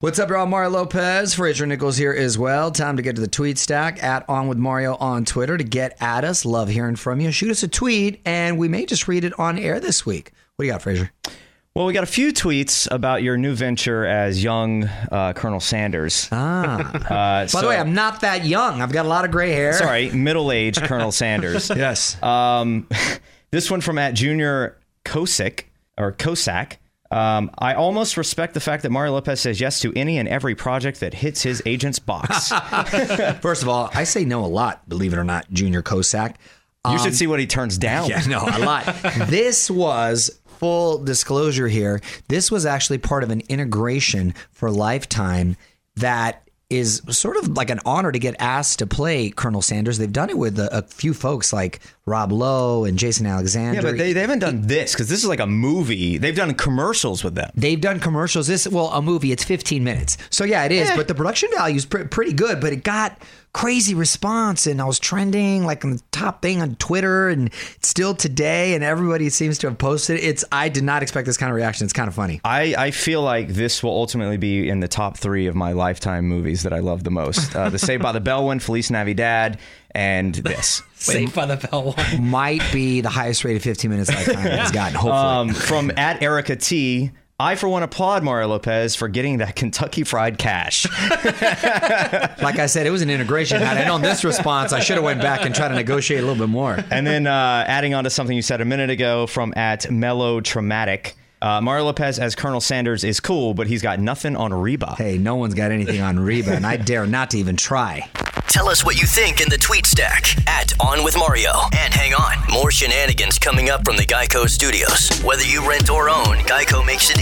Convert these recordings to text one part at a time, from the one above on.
What's up, y'all? Mario Lopez, Fraser Nichols here as well. Time to get to the tweet stack at On With Mario on Twitter to get at us. Love hearing from you. Shoot us a tweet, and we may just read it on air this week. What do you got, Fraser? Well, we got a few tweets about your new venture as young uh, Colonel Sanders. Ah. Uh, By so- the way, I'm not that young. I've got a lot of gray hair. sorry, middle-aged Colonel Sanders. Yes. Um, this one from at Junior Kosick or Kosak. Um, I almost respect the fact that Mario Lopez says yes to any and every project that hits his agent's box. First of all, I say no a lot, believe it or not, Junior Kosak. you should see what he turns down. Yeah, no, a lot. this was full disclosure here. This was actually part of an integration for Lifetime that is sort of like an honor to get asked to play Colonel Sanders. They've done it with a, a few folks like Rob Lowe and Jason Alexander. Yeah, but they, they haven't done this because this is like a movie. They've done commercials with them. They've done commercials. This well, a movie. It's 15 minutes. So yeah, it is. Eh. But the production value is pre- pretty good. But it got crazy response, and I was trending like on the top thing on Twitter, and still today, and everybody seems to have posted. It's. I did not expect this kind of reaction. It's kind of funny. I, I feel like this will ultimately be in the top three of my lifetime movies that I love the most. Uh, the Saved by the Bell one, Feliz NaviDAD, and this. Saved by the Bell one. Might be the highest rated 15 minutes lifetime has gotten. Hopefully. Um, from at Erica T. I, for one, applaud Mario Lopez for getting that Kentucky Fried Cash. like I said, it was an integration. Had I known this response, I should have went back and tried to negotiate a little bit more. and then uh, adding on to something you said a minute ago from at Melodramatic. Uh, Mario Lopez as Colonel Sanders is cool, but he's got nothing on Reba. Hey, no one's got anything on Reba, and I dare not to even try. Tell us what you think in the tweet stack at On With Mario. And hang on, more shenanigans coming up from the Geico studios. Whether you rent or own, Geico makes it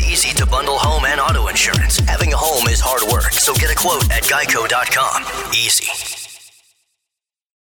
insurance. Having a home is hard work, so get a quote at geico.com. Easy.